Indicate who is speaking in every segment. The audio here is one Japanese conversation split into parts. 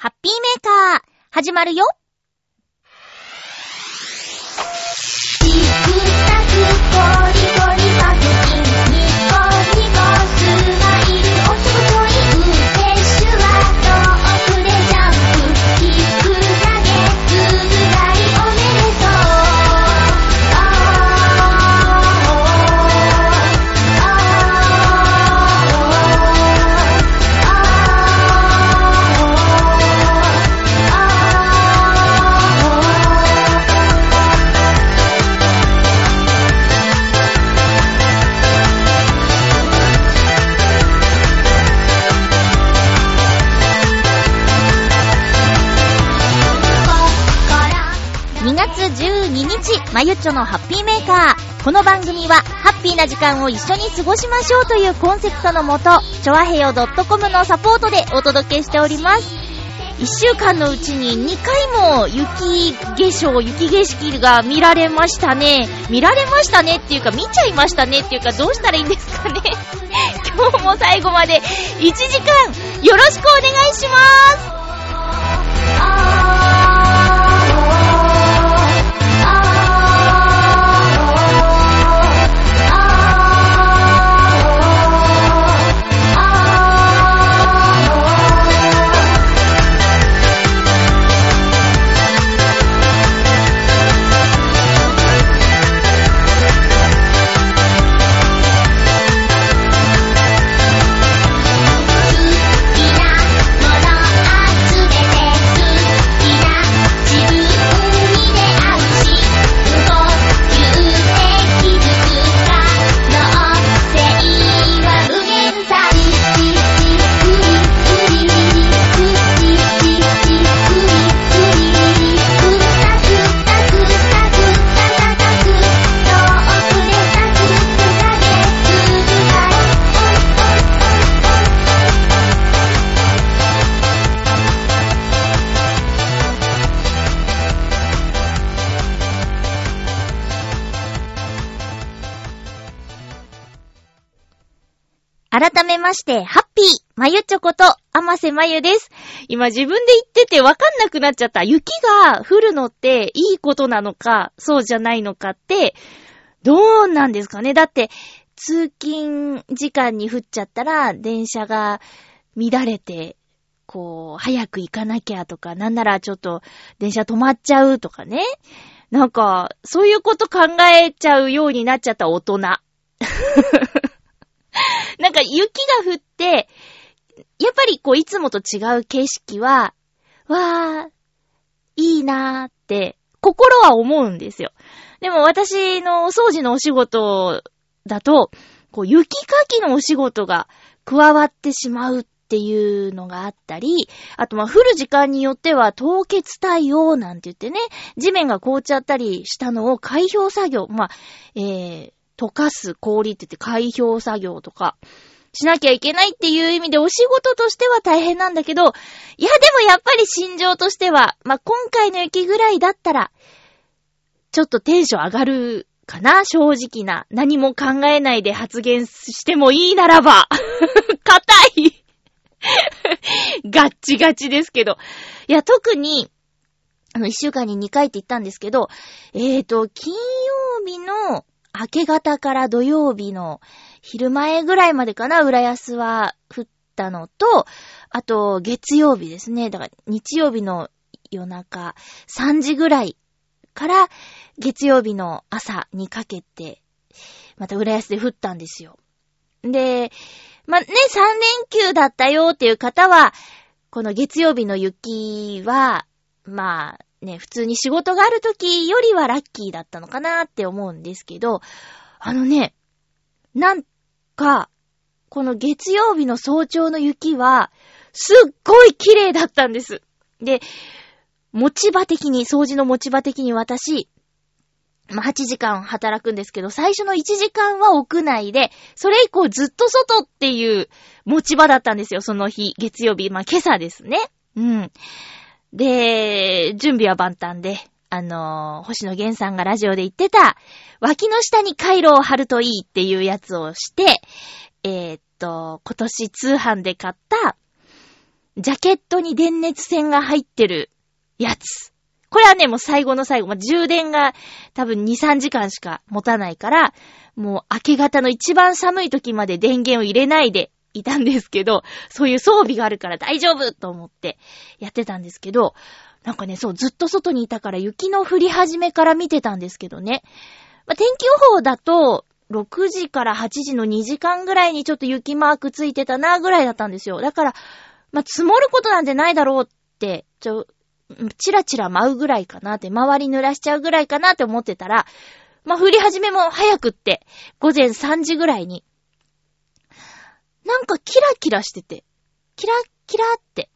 Speaker 1: ハッピーメーカー、始まるよ。まゆっちょのハッピーメーカー。この番組は、ハッピーな時間を一緒に過ごしましょうというコンセプトのもと、ちょわへよ .com のサポートでお届けしております。1週間のうちに2回も雪化粧、雪景色が見られましたね。見られましたねっていうか、見ちゃいましたねっていうか、どうしたらいいんですかね。今日も最後まで1時間、よろしくお願いします。まして、ハッピーまゆちょこと、あませまゆです。今自分で言っててわかんなくなっちゃった。雪が降るのっていいことなのか、そうじゃないのかって、どうなんですかねだって、通勤時間に降っちゃったら、電車が乱れて、こう、早く行かなきゃとか、なんならちょっと電車止まっちゃうとかね。なんか、そういうこと考えちゃうようになっちゃった大人。なんか雪が降って、やっぱりこういつもと違う景色は、わー、いいなーって、心は思うんですよ。でも私のお掃除のお仕事だと、こう雪かきのお仕事が加わってしまうっていうのがあったり、あとまあ降る時間によっては凍結対応なんて言ってね、地面が凍っちゃったりしたのを開氷作業、まあ、えー、溶かす氷って言って開氷作業とか、しなきゃいけないっていう意味でお仕事としては大変なんだけど、いやでもやっぱり心情としては、まあ、今回の雪ぐらいだったら、ちょっとテンション上がるかな正直な。何も考えないで発言してもいいならば。硬いガッチガチですけど。いや、特に、あの、一週間に2回って言ったんですけど、えーと、金曜日の明け方から土曜日の昼前ぐらいまでかな、浦安は降ったのと、あと、月曜日ですね。だから、日曜日の夜中3時ぐらいから、月曜日の朝にかけて、また浦安で降ったんですよ。で、まあ、ね、3連休だったよっていう方は、この月曜日の雪は、まあ、ね、普通に仕事がある時よりはラッキーだったのかなって思うんですけど、あのね、なんか、この月曜日の早朝の雪は、すっごい綺麗だったんです。で、持ち場的に、掃除の持ち場的に私、まあ、8時間働くんですけど、最初の1時間は屋内で、それ以降ずっと外っていう持ち場だったんですよ、その日、月曜日。まあ、今朝ですね。うん。で、準備は万端で、あのー星野源さんがラジオで言ってた、脇の下に回路を貼るといいっていうやつをして、えーっと、今年通販で買った、ジャケットに電熱線が入ってるやつ。これはね、もう最後の最後、まあ、充電が多分2、3時間しか持たないから、もう明け方の一番寒い時まで電源を入れないでいたんですけど、そういう装備があるから大丈夫と思ってやってたんですけど、なんかね、そう、ずっと外にいたから雪の降り始めから見てたんですけどね。まあ、天気予報だと、6時から8時の2時間ぐらいにちょっと雪マークついてたなぐらいだったんですよ。だから、まあ、積もることなんてないだろうって、ちょ、チラチラ舞うぐらいかなって、周り濡らしちゃうぐらいかなって思ってたら、まあ、降り始めも早くって、午前3時ぐらいに、なんかキラキラしてて、キラッキラって、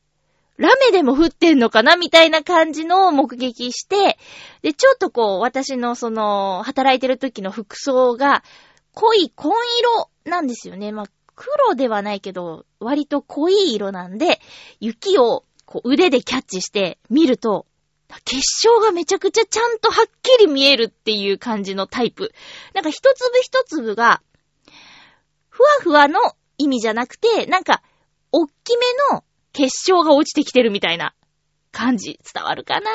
Speaker 1: ラメでも降ってんのかなみたいな感じのを目撃して、で、ちょっとこう、私のその、働いてる時の服装が、濃い紺色なんですよね。まあ、黒ではないけど、割と濃い色なんで、雪をこう腕でキャッチして見ると、結晶がめちゃくちゃちゃんとはっきり見えるっていう感じのタイプ。なんか一粒一粒が、ふわふわの意味じゃなくて、なんか、おっきめの結晶が落ちてきてるみたいな感じ。伝わるかな？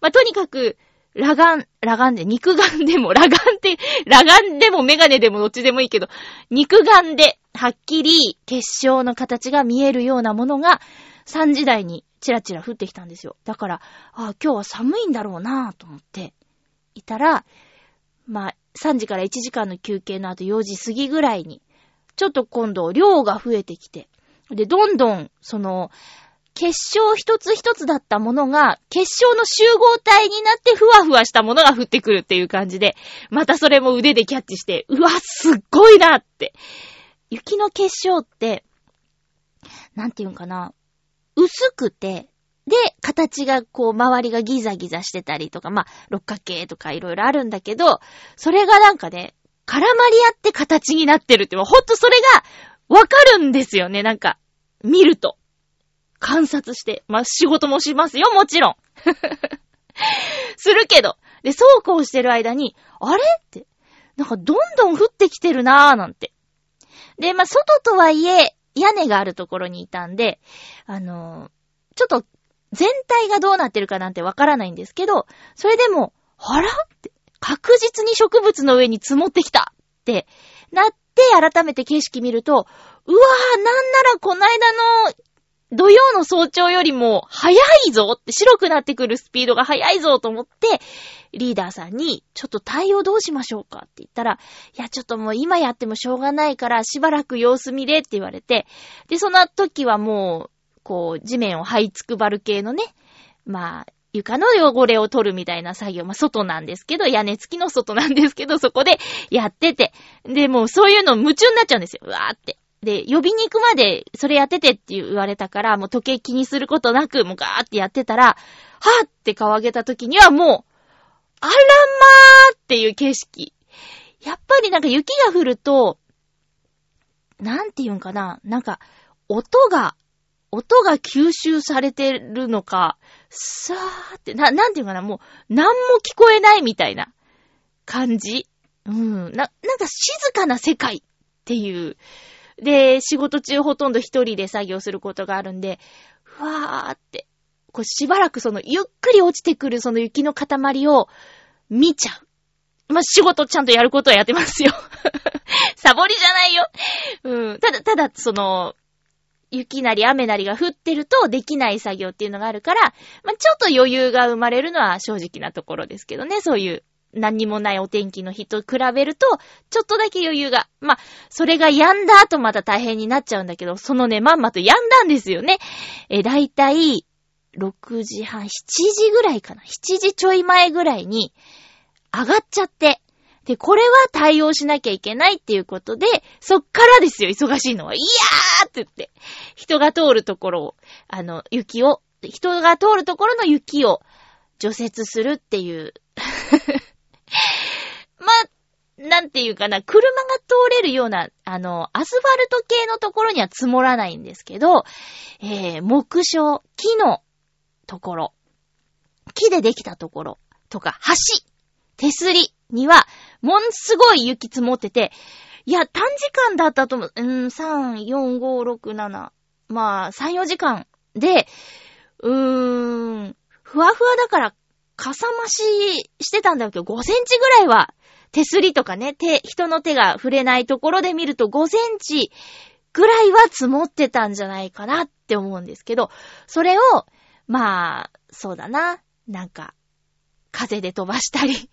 Speaker 1: まあ、とにかく、裸眼、裸眼で、肉眼でも、裸眼って、裸眼でもメガネでもどっちでもいいけど、肉眼で、はっきり結晶の形が見えるようなものが、3時台にチラチラ降ってきたんですよ。だから、あ、今日は寒いんだろうなぁと思って、いたら、まあ、3時から1時間の休憩の後4時過ぎぐらいに、ちょっと今度量が増えてきて、で、どんどん、その、結晶一つ一つだったものが、結晶の集合体になってふわふわしたものが降ってくるっていう感じで、またそれも腕でキャッチして、うわ、すっごいなって。雪の結晶って、なんていうんかな、薄くて、で、形がこう、周りがギザギザしてたりとか、まあ、六角形とかいろいろあるんだけど、それがなんかね、絡まり合って形になってるって、ほんとそれが、わかるんですよね、なんか、見ると。観察して。まあ、仕事もしますよ、もちろん。するけど。で、そうこうしてる間に、あれって、なんかどんどん降ってきてるなーなんて。で、まあ、外とはいえ、屋根があるところにいたんで、あのーちょっと、全体がどうなってるかなんてわからないんですけど、それでも、あらって、確実に植物の上に積もってきたってなって、改めて景色見ると、うわぁ、なんならこの間の土曜の早朝よりも早いぞって白くなってくるスピードが早いぞと思って、リーダーさんに、ちょっと対応どうしましょうかって言ったら、いや、ちょっともう今やってもしょうがないから、しばらく様子見れって言われて、で、その時はもう、こう、地面を這いつくばる系のね、まあ、床の汚れを取るみたいな作業、まあ、外なんですけど、屋根付きの外なんですけど、そこでやってて、で、もうそういうの夢中になっちゃうんですよ。わーって。で、呼びに行くまで、それやっててって言われたから、もう時計気にすることなく、もうガーってやってたら、はぁって顔上げた時にはもう、あらまーっていう景色。やっぱりなんか雪が降ると、なんて言うんかな、なんか、音が、音が吸収されてるのか、さーって、な、なんて言うかな、もう、なんも聞こえないみたいな感じ？うん。な、なんか静かな世界っていう。で、仕事中ほとんど一人で作業することがあるんで、ふわーって、こうしばらくその、ゆっくり落ちてくるその雪の塊を見ちゃう。まあ、仕事ちゃんとやることはやってますよ。サボりじゃないよ。うん。ただ、ただ、その、雪なり雨なりが降ってるとできない作業っていうのがあるから、まあ、ちょっと余裕が生まれるのは正直なところですけどね。そういう何にもないお天気の日と比べると、ちょっとだけ余裕が。まあ、それが止んだ後また大変になっちゃうんだけど、そのね、まんまと止んだんですよね。え、だいたい、6時半、7時ぐらいかな。7時ちょい前ぐらいに、上がっちゃって。で、これは対応しなきゃいけないっていうことで、そっからですよ、忙しいのは。いやーって言って。人が通るところを、あの、雪を、人が通るところの雪を除雪するっていう。まあ、なんていうかな、車が通れるような、あの、アスファルト系のところには積もらないんですけど、えー、木章、木のところ、木でできたところとか、橋、手すりには、もんすごい雪積もってて、いや、短時間だったと思う。うーん、3、4、5、6、7。まあ、3、4時間で、うーん、ふわふわだから、かさ増ししてたんだけど、5センチぐらいは、手すりとかね、手、人の手が触れないところで見ると5センチぐらいは積もってたんじゃないかなって思うんですけど、それを、まあ、そうだな、なんか、風で飛ばしたり、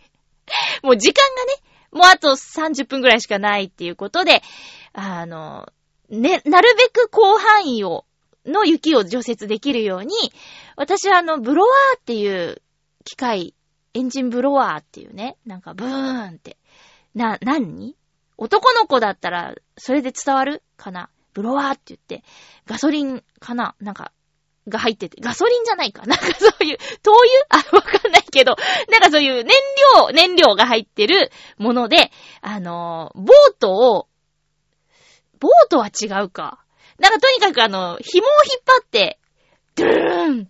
Speaker 1: もう時間がね、もうあと30分ぐらいしかないっていうことで、あの、ね、なるべく広範囲を、の雪を除雪できるように、私はあの、ブロワーっていう機械、エンジンブロワーっていうね、なんかブーンって。な、何？男の子だったら、それで伝わるかな？ブロワーって言って、ガソリンかな？なんか、が入ってて、ガソリンじゃないか。なんかそういう、灯油？あ、わかんないけど、なんかそういう燃料、燃料が入ってるもので、あの、ボートを、ボートは違うか。なんかとにかくあの、紐を引っ張って、ドゥルーン、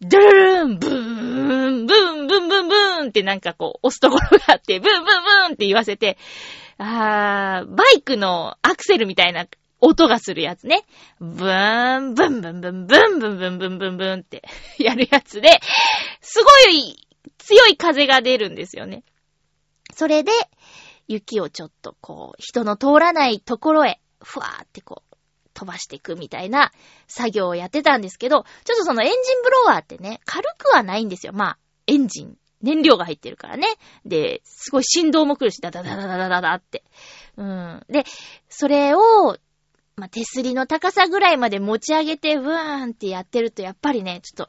Speaker 1: ドゥルーン、ブーン、ブーン、ブンブンブーンってなんかこう、押すところがあって、ブンブンブーンって言わせて、あー、バイクのアクセルみたいな音がするやつね。ブーン、ブンブンブンブンブンブンブンブンブンって やるやつで、すごい強い風が出るんですよね。それで、雪をちょっとこう、人の通らないところへ、ふわーってこう、飛ばしていくみたいな作業をやってたんですけど、ちょっとそのエンジンブロワーってね、軽くはないんですよ。まあ、エンジン。燃料が入ってるからね。で、すごい振動も来るし、ダダダダダダダって。うん。で、それを、まあ、手すりの高さぐらいまで持ち上げて、ブーンってやってると、やっぱりね、ちょっ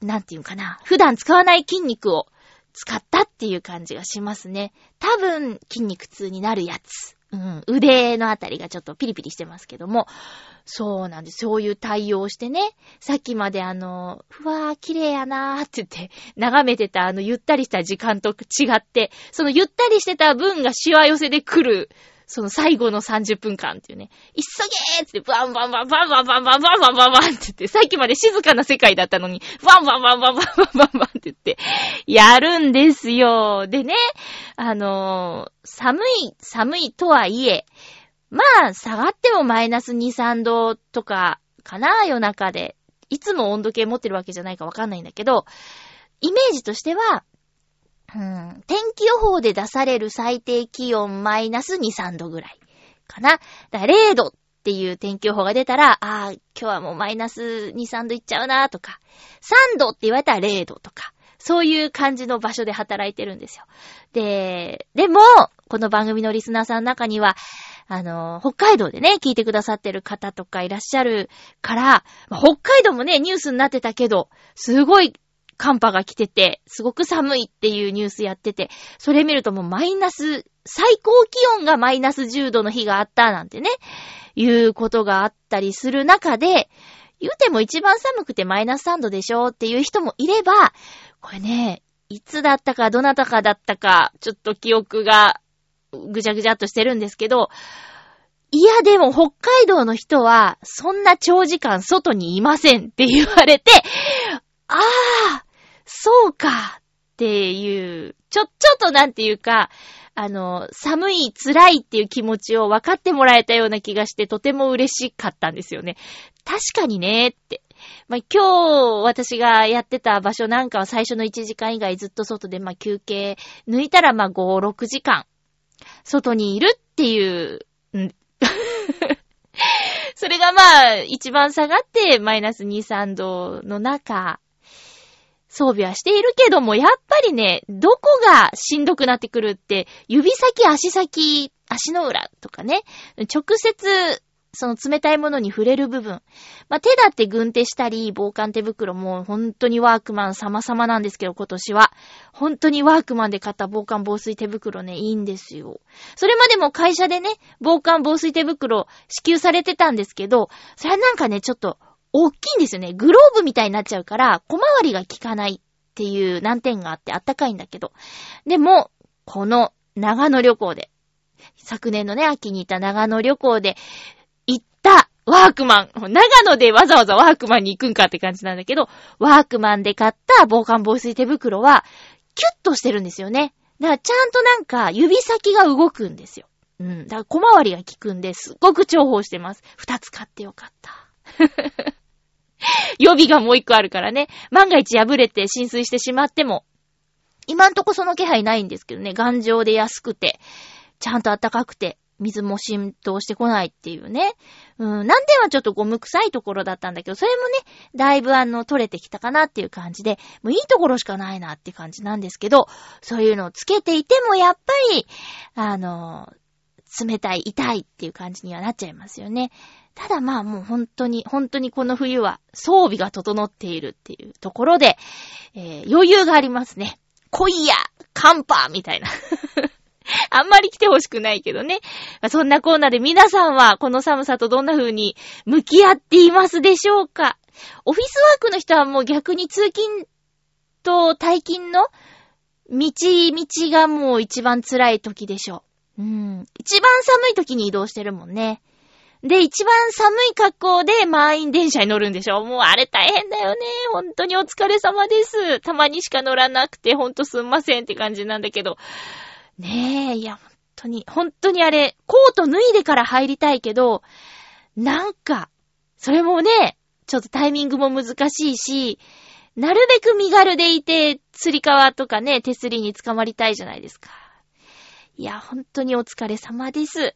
Speaker 1: と、なんていうかな、普段使わない筋肉を使ったっていう感じがしますね。多分、筋肉痛になるやつ。うん、腕のあたりがちょっとピリピリしてますけども、そうなんです。そういう対応をしてね、さっきまであの、ふわー、綺麗やなーって言って、眺めてたあの、ゆったりした時間と違って、そのゆったりしてた分がシワ寄せで来るその最後の30分間っていうね、急げーってバンバンバンバンバンバンバンバンバンバンバンって言って、さっきまで静かな世界だったのに、バンバンバンバンバンバンバンバンって言って、やるんですよ。でね、あのー、寒い、寒いとはいえ、まあ、下がってもマイナス2、3度とかかな、夜中で。いつも温度計持ってるわけじゃないかわかんないんだけど、イメージとしては、うん、天気予報で出される最低気温マイナス2、3度ぐらいかな。だから0度っていう天気予報が出たら、ああ、今日はもうマイナス2、3度いっちゃうなとか、3度って言われたら0度とか、そういう感じの場所で働いてるんですよ。で、でも、この番組のリスナーさんの中には、あの、北海道でね、聞いてくださってる方とかいらっしゃるから、北海道もね、ニュースになってたけど、すごい寒波が来てて、すごく寒いっていうニュースやってて、それ見るともうマイナス、最高気温がマイナス10度の日があったなんてね、いうことがあったりする中で、言うても一番寒くてマイナス3度でしょっていう人もいれば、これね、いつだったかどなたかだったか、ちょっと記憶がぐちゃぐちゃっとしてるんですけど、いやでも北海道の人はそんな長時間外にいませんって言われて、ああ、そうかっていう、ちょ、ちょっとなんていうか、あの、寒い、辛いっていう気持ちを分かってもらえたような気がして、とても嬉しかったんですよね。確かにね、って。まあ、今日私がやってた場所なんかは最初の1時間以外ずっと外で、まあ、休憩抜いたらま、5、6時間外にいるっていう、ん それがまあ、一番下がってマイナス2、3度の中、装備はしているけども、やっぱりね、どこがしんどくなってくるって、指先、足先、足の裏とかね、直接、その冷たいものに触れる部分。まあ、手だって軍手したり、防寒手袋も本当にワークマン様々なんですけど、今年は。本当にワークマンで買った防寒防水手袋ね、いいんですよ。それまでも会社でね、防寒防水手袋支給されてたんですけど、それはなんかね、ちょっと大きいんですよね。グローブみたいになっちゃうから、小回りが効かないっていう難点があってあったかいんだけど。でも、この長野旅行で、昨年のね、秋に行った長野旅行で、行ったワークマン。長野でわざわざワークマンに行くんかって感じなんだけど、ワークマンで買った防寒防水手袋は、キュッとしてるんですよね。だからちゃんとなんか指先が動くんですよ。うん。だから小回りが効くんで、すっごく重宝してます。二つ買ってよかった。予備がもう一個あるからね。万が一破れて浸水してしまっても、今んとこその気配ないんですけどね。頑丈で安くて、ちゃんと暖かくて、水も浸透してこないっていうね。うん、難点はちょっとゴム臭いところだったんだけど、それもね、だいぶあの、取れてきたかなっていう感じで、もういいところしかないなって感じなんですけど、そういうのをつけていてもやっぱり、あの、冷たい、痛いっていう感じにはなっちゃいますよね。ただまあもう本当に、本当にこの冬は装備が整っているっていうところで、えー、余裕がありますね。来いやカンパーみたいな。あんまり来てほしくないけどね。そんなコーナーで皆さんはこの寒さとどんな風に向き合っていますでしょうか？オフィスワークの人はもう逆に通勤と退勤の道、道がもう一番辛い時でしょう。うん。一番寒い時に移動してるもんね。で、一番寒い格好で満員電車に乗るんでしょ？もうあれ大変だよね。本当にお疲れ様です。たまにしか乗らなくて、ほんとすんませんって感じなんだけど。ねえ、いや、本当に、本当にあれ、コート脱いでから入りたいけど、なんか、それもね、ちょっとタイミングも難しいし、なるべく身軽でいて、釣り革とかね、手すりに捕まりたいじゃないですか。いや、本当にお疲れ様です。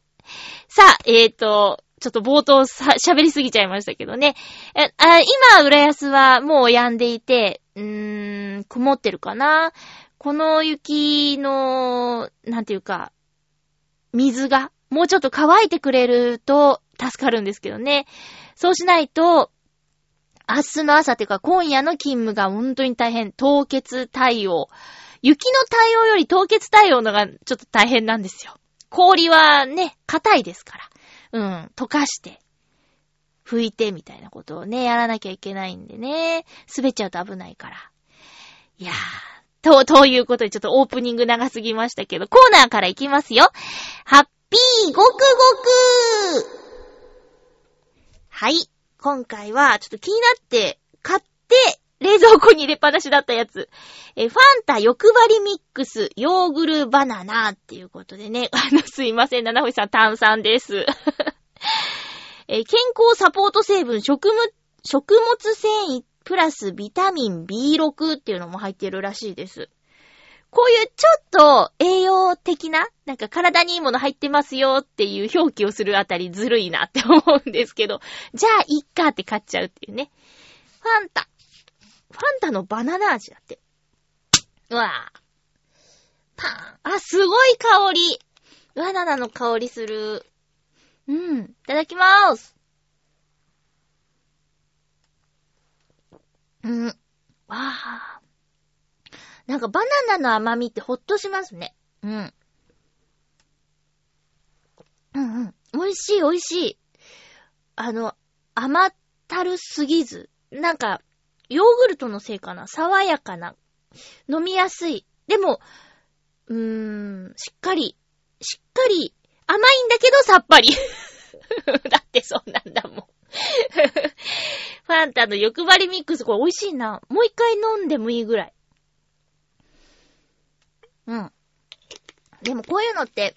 Speaker 1: さあ、えーと、ちょっと冒頭、喋りすぎちゃいましたけどね。え、あ今、浦安はもう止んでいて、うーん、曇ってるかな？この雪の、なんていうか、水が、もうちょっと乾いてくれると助かるんですけどね。そうしないと、明日の朝っていうか今夜の勤務が本当に大変。凍結対応。雪の対応より凍結対応のがちょっと大変なんですよ。氷はね、硬いですから。うん、溶かして、拭いてみたいなことをね、やらなきゃいけないんでね。滑っちゃうと危ないから。いやー、と、ということでちょっとオープニング長すぎましたけど、コーナーからいきますよ。ハッピーごくごくはい。今回はちょっと気になって買って冷蔵庫に入れっぱなしだったやつ。え、ファンタ欲張りミックスヨーグルバナナっていうことでね。あの、すいません、七星さん炭酸です。え、健康サポート成分食物、食物繊維プラスビタミン B6 っていうのも入ってるらしいです。こういうちょっと栄養的な、なんか体にいいもの入ってますよっていう表記をするあたりずるいなって思うんですけど、じゃあいっかって買っちゃうっていうね。ファンタ。ファンタのバナナ味だって。うわぁ。パン。あ、すごい香り。バナナの香りする。うん。いただきまーす。うん。わあ。なんかバナナの甘みってほっとしますね。うん。うんうん。美味しい美味しい。あの、甘ったるすぎず。なんか、ヨーグルトのせいかな？爽やかな。飲みやすい。でも、うーん、しっかり、しっかり、甘いんだけどさっぱり。だってそうなんだもん。ファンタの欲張りミックス、これ美味しいな。もう一回飲んでもいいぐらい。うん。でもこういうのって、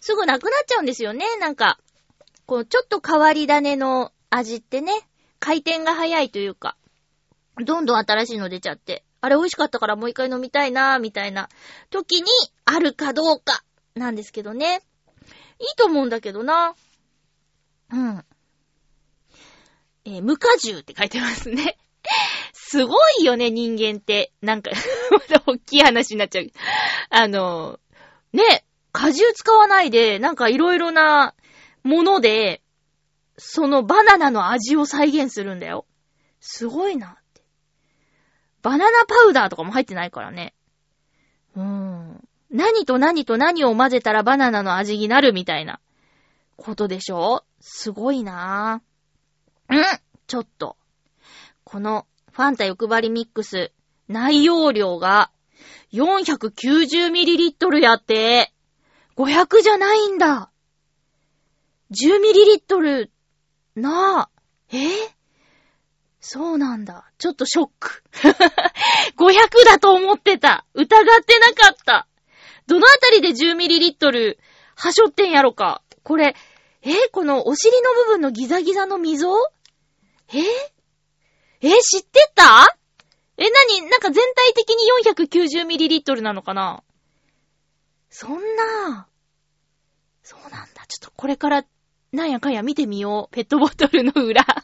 Speaker 1: すぐなくなっちゃうんですよね。なんか、こう、ちょっと変わり種の味ってね、回転が早いというか、どんどん新しいの出ちゃって、あれ美味しかったからもう一回飲みたいなーみたいな時にあるかどうかなんですけどね。いいと思うんだけどな。うん。えー、無果汁って書いてますね。すごいよね、人間って。なんか また大きい話になっちゃう。あの、ね、果汁使わないで、なんかいろいろなもので、そのバナナの味を再現するんだよ。すごいな。バナナパウダーとかも入ってないからね。うーん。何と何と何を混ぜたらバナナの味になるみたいなことでしょ？すごいなぁ。んちょっと。このファンタ欲張りミックス、内容量が 490ml やって、500じゃないんだ。10ml なあ。え？そうなんだ。ちょっとショック。500だと思ってた。疑ってなかった。どのあたりで 10ml はしょってんやろか。これ、えこのお尻の部分のギザギザの溝？ええ、知ってた？え、なに、なんか全体的に 490ml なのかな？そんな、そうなんだ。ちょっとこれから、なんやかんや見てみよう。ペットボトルの裏。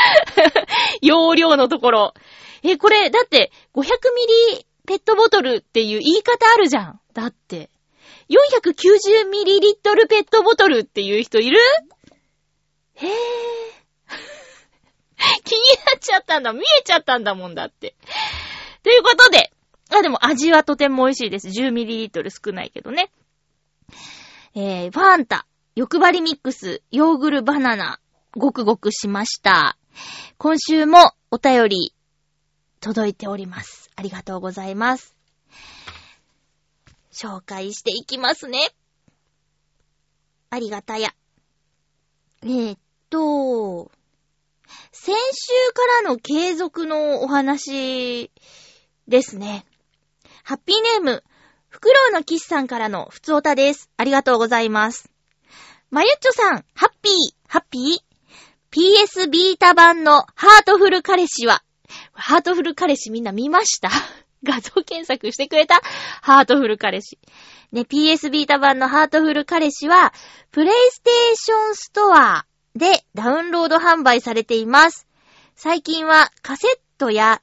Speaker 1: 容量のところ。え、これ、だって、500ミリペットボトルっていう言い方あるじゃん。だって。490ミリリットルペットボトルっていう人いる？へぇー。気になっちゃったんだ。見えちゃったんだもんだって。ということで。あ、でも味はとても美味しいです。10ミリリットル少ないけどね。えー、ファンタ、欲張りミックス、ヨーグルバナナ、ごくごくしました。今週もお便り届いております。ありがとうございます。紹介していきますね。ありがたや。えー、っと、先週からの継続のお話ですね。ハッピーネーム、フクロウのキスさんからのふつおたです。ありがとうございます。まゆっちょさん、ハッピー、ハッピー ?PS ビータ版のハートフル彼氏は、ハートフル彼氏みんな見ました？画像検索してくれた？ハートフル彼氏。ね、PS ビータ版のハートフル彼氏は、プレイステーションストアでダウンロード販売されています。最近はカセットや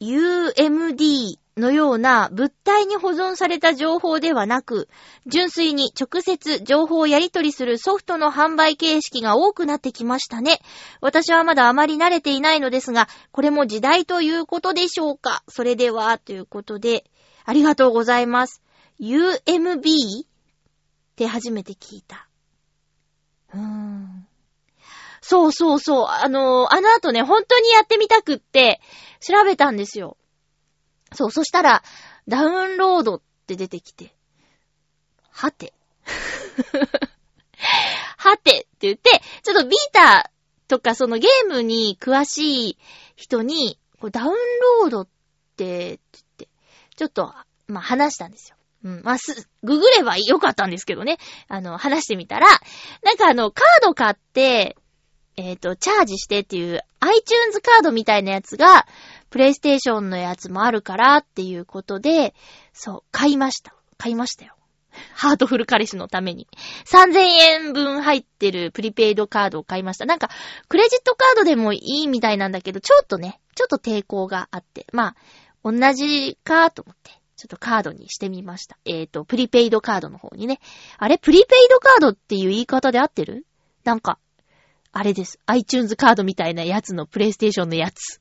Speaker 1: UMD のような物体に保存された情報ではなく、純粋に直接情報をやり取りするソフトの販売形式が多くなってきましたね。私はまだあまり慣れていないのですが、これも時代ということでしょうかそれでは、ということで、ありがとうございます。UMB? って初めて聞いた。うーん。そうそうそう。あのあの後ね、本当にやってみたくって、調べたんですよ。そう、そしたら、ダウンロードって出てきて、はて。はてって言って、ちょっとビーターとかそのゲームに詳しい人に、こダウンロードって、って言って、ちょっと、まあ、話したんですよ。うん。まあ、す、ググればよかったんですけどね。あの、話してみたら、なんかあの、カード買って、えっ、ー、と、チャージしてっていう iTunes カードみたいなやつが、プレイステーションのやつもあるからっていうことで、そう、買いました。買いましたよ。ハートフル彼氏のために。3000円分入ってるプリペイドカードを買いました。なんか、クレジットカードでもいいみたいなんだけど、ちょっとね、ちょっと抵抗があって。まあ、同じかと思って、ちょっとカードにしてみました。えっ、ー、と、プリペイドカードの方にね。あれ？プリペイドカードっていう言い方で合ってる？なんか、あれです。iTunes カードみたいなやつのプレイステーションのやつ。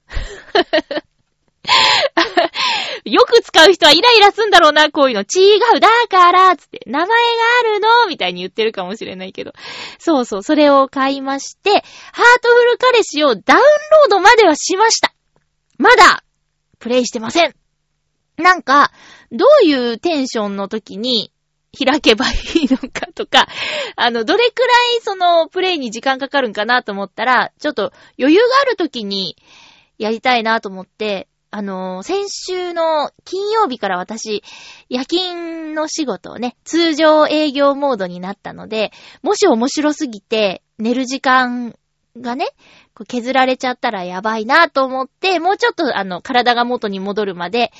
Speaker 1: よく使う人はイライラすんだろうな、こういうの。違う、だから、つって、名前があるのみたいに言ってるかもしれないけど。そうそう、それを買いまして、ハートフル彼氏をダウンロードまではしました。まだ、プレイしてません。なんか、どういうテンションの時に、開けばいいのかとか、あの、どれくらいそのプレイに時間かかるんかなと思ったら、ちょっと余裕がある時にやりたいなと思って、あの、先週の金曜日から私、夜勤の仕事をね、通常営業モードになったので、もし面白すぎて寝る時間がね、削られちゃったらやばいなと思って、もうちょっとあの、体が元に戻るまで、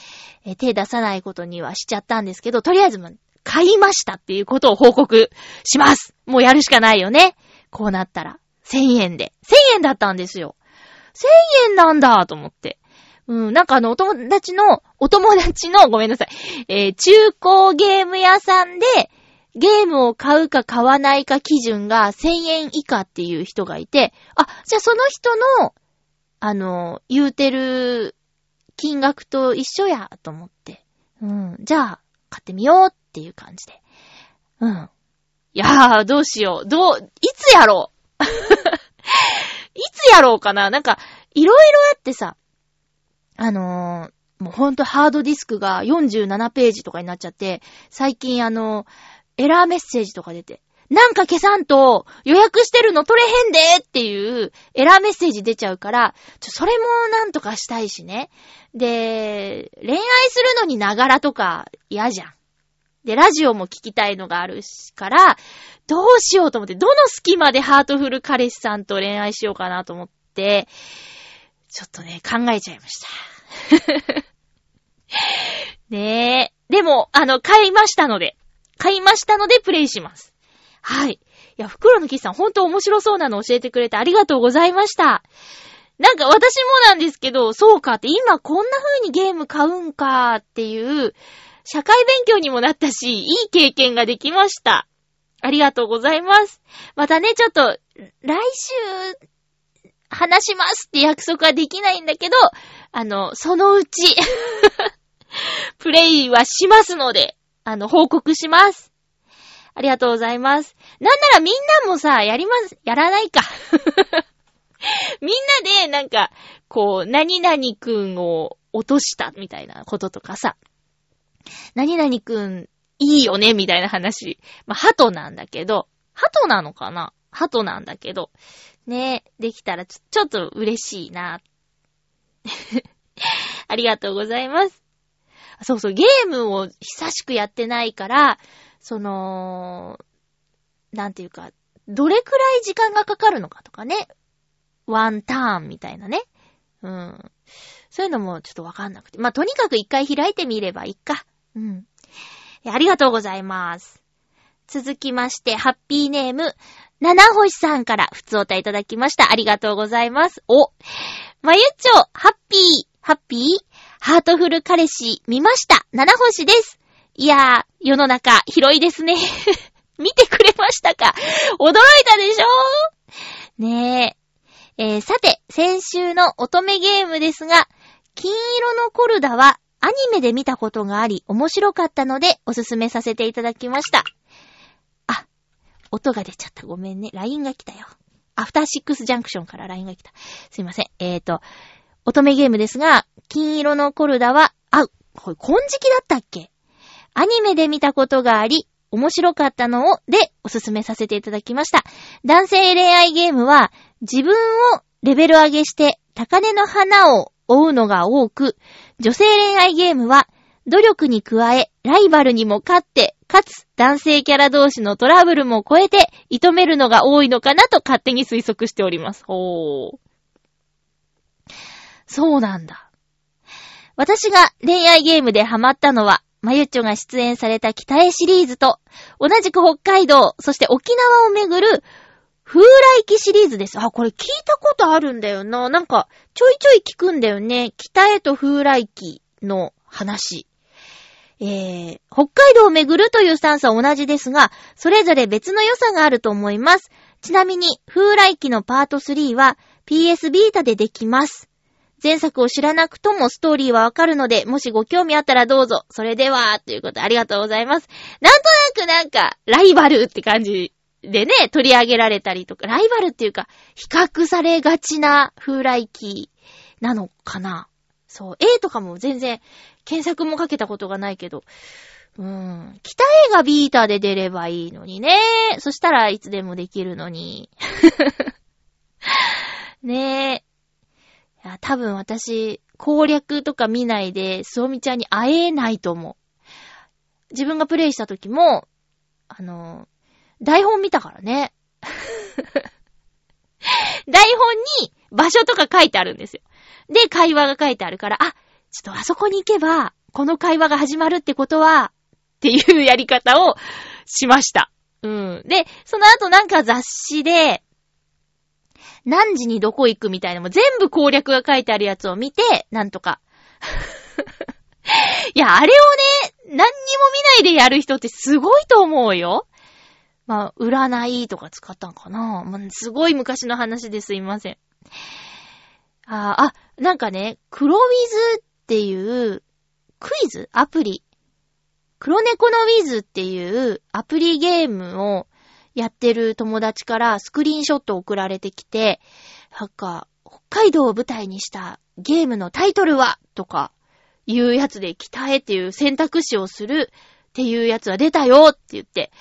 Speaker 1: え手出さないことにはしちゃったんですけど、とりあえず買いましたっていうことを報告します。もうやるしかないよね。こうなったら。1000円で。1000円だったんですよ。1000円なんだと思って。うん、なんかあの、お友達の、お友達の、ごめんなさい。えー、中古ゲーム屋さんで、ゲームを買うか買わないか基準が1000円以下っていう人がいて、あ、じゃあその人の、あの、言うてる金額と一緒や、と思って。うん、じゃあ、買ってみようっていう感じで。うん。いやー、どうしよう。どう、いつやろう いつやろうかななんか、いろいろあってさ、あのー、もうほんとハードディスクが47ページとかになっちゃって、最近あのー、エラーメッセージとか出て、なんか消さんと予約してるの取れへんでっていうエラーメッセージ出ちゃうから、ちょ、それもなんとかしたいしね。で、恋愛するのにながらとか嫌じゃん。で、ラジオも聞きたいのがあるから、どうしようと思って、どの隙間でハートフル彼氏さんと恋愛しようかなと思って、ちょっとね、考えちゃいました。ねえ。でも、あの、買いましたので、買いましたのでプレイします。はい。いや、袋のキスさん、ほんと面白そうなの教えてくれてありがとうございました。なんか私もなんですけど、そうかって、今こんな風にゲーム買うんかっていう、社会勉強にもなったし、いい経験ができました。ありがとうございます。またね、ちょっと、来週、話しますって約束はできないんだけど、あの、そのうち、プレイはしますので、あの、報告します。ありがとうございます。なんならみんなもさ、やります、やらないか。みんなで、なんか、こう、何々くんを落としたみたいなこととかさ、何々くん、いいよねみたいな話。まあ、鳩なんだけど、鳩なのかな？鳩なんだけど、ね、できたらちょちょっと嬉しいな。ありがとうございます。そうそう、ゲームを久しくやってないから、その、なんていうか、どれくらい時間がかかるのかとかね。ワンターンみたいなね。うん。そういうのもちょっとわかんなくて。まあ、とにかく一回開いてみればいいか。うん。ありがとうございます。続きまして、ハッピーネーム、七星さんから普通おたいただきました。ありがとうございます。お、まゆっちょ、ハッピー、ハッピー、ハートフル彼氏、見ました。七星です。いやー、世の中、広いですね。見てくれましたか？驚いたでしょ？ねえ。えー、さて、先週の乙女ゲームですが、金色のコルダはアニメで見たことがあり、面白かったのでおすすめさせていただきました。あ、音が出ちゃった。ごめんね。LINE が来たよ。アフターシックスジャンクションから LINE が来た。すいません。えーと、乙女ゲームですが、金色のコルダは、あ、これ金色だったっけ？アニメで見たことがあり、面白かったのを、で、おすすめさせていただきました。男性恋愛ゲームは、自分をレベル上げして、高根の花を追うのが多く、女性恋愛ゲームは、努力に加え、ライバルにも勝って、かつ、男性キャラ同士のトラブルも超えて、射止めるのが多いのかなと勝手に推測しております。ほー。そうなんだ。私が恋愛ゲームでハマったのは、まゆっちょが出演された北へシリーズと、同じく北海道、そして沖縄をめぐる、風来機シリーズです。あ、これ聞いたことあるんだよな。なんか、ちょいちょい聞くんだよね。北へと風来機の話。えー、北海道をめぐるというスタンスは同じですが、それぞれ別の良さがあると思います。ちなみに、風来機のパート3は PS ビータでできます。前作を知らなくともストーリーはわかるので、もしご興味あったらどうぞ。それでは、ということでありがとうございます。なんとなくなんか、ライバルって感じでね、取り上げられたりとか、ライバルっていうか、比較されがちな風来機なのかな。そう、A とかも全然検索もかけたことがないけど、うーん、北 A がビーターで出ればいいのにね。そしたらいつでもできるのに。ねえ。いや、多分私、攻略とか見ないで、すおみちゃんに会えないと思う。自分がプレイした時も、あの、台本見たからね。台本に場所とか書いてあるんですよ。で、会話が書いてあるから、あ、ちょっとあそこに行けば、この会話が始まるってことは、っていうやり方をしました。うん。で、その後なんか雑誌で、何時にどこ行くみたいなのも全部攻略が書いてあるやつを見て、なんとか。いや、あれをね、何にも見ないでやる人ってすごいと思うよ。まあ、占いとか使ったんかな。まあ、すごい昔の話ですいません。あ、あ、なんかね、黒ウィズっていうクイズ？アプリ。黒猫のウィズっていうアプリゲームをやってる友達からスクリーンショット送られてきて、なんか、北海道を舞台にしたゲームのタイトルは？とかいうやつで北へっていう選択肢をするっていうやつは出たよって言って、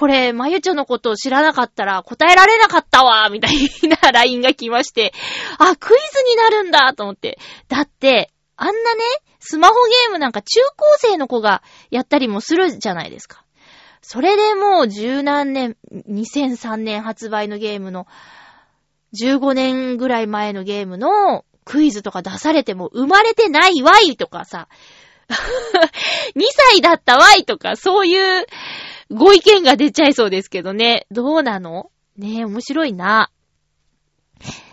Speaker 1: これ、まゆちょのことを知らなかったら答えられなかったわ みたいな LINE が来まして、あ、クイズになるんだと思って。だって、あんなね、スマホゲームなんか中高生の子がやったりもするじゃないですか。それでもう十何年、2003年発売のゲームの、15年ぐらい前のゲームのクイズとか出されても生まれてないわいとかさ、2歳だったわいとか、そういうご意見が出ちゃいそうですけどね。どうなの？ねえ、面白いな。